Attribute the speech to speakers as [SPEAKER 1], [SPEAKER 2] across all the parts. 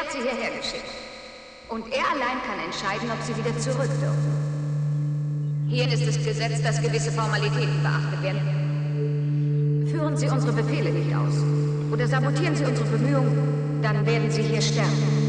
[SPEAKER 1] hat sie hierher geschickt. Und er allein kann entscheiden, ob sie wieder zurück dürfen.
[SPEAKER 2] Hier ist es Gesetz, dass gewisse Formalitäten beachtet werden.
[SPEAKER 1] Führen Sie unsere Befehle nicht aus. Oder sabotieren Sie unsere Bemühungen, dann werden Sie hier sterben.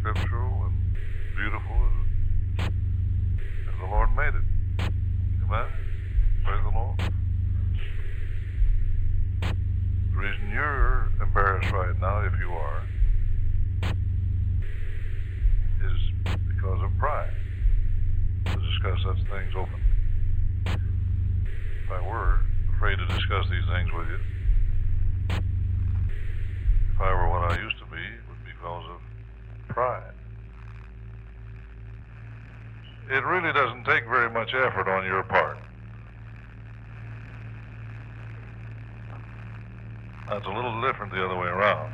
[SPEAKER 3] scriptural and beautiful. Much effort on your part. That's a little different the other way around.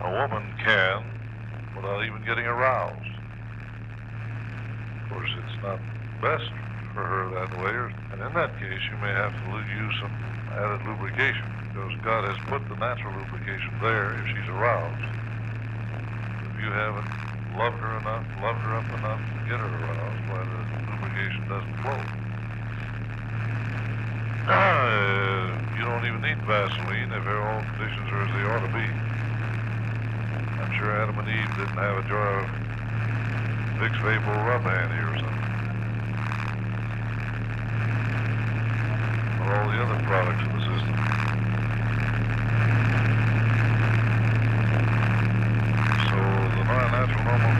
[SPEAKER 3] A woman can without even getting aroused. Of course, it's not best for her that way, and in that case, you may have to use some added lubrication because God has put the natural lubrication there if she's aroused. You haven't loved her enough, loved her up enough to get her aroused, why the lubrication doesn't flow. Uh, you don't even need Vaseline if all conditions are as they ought to be. I'm sure Adam and Eve didn't have a jar of Vicks Vapor Rub handy or something. Or all the other products in the system. normal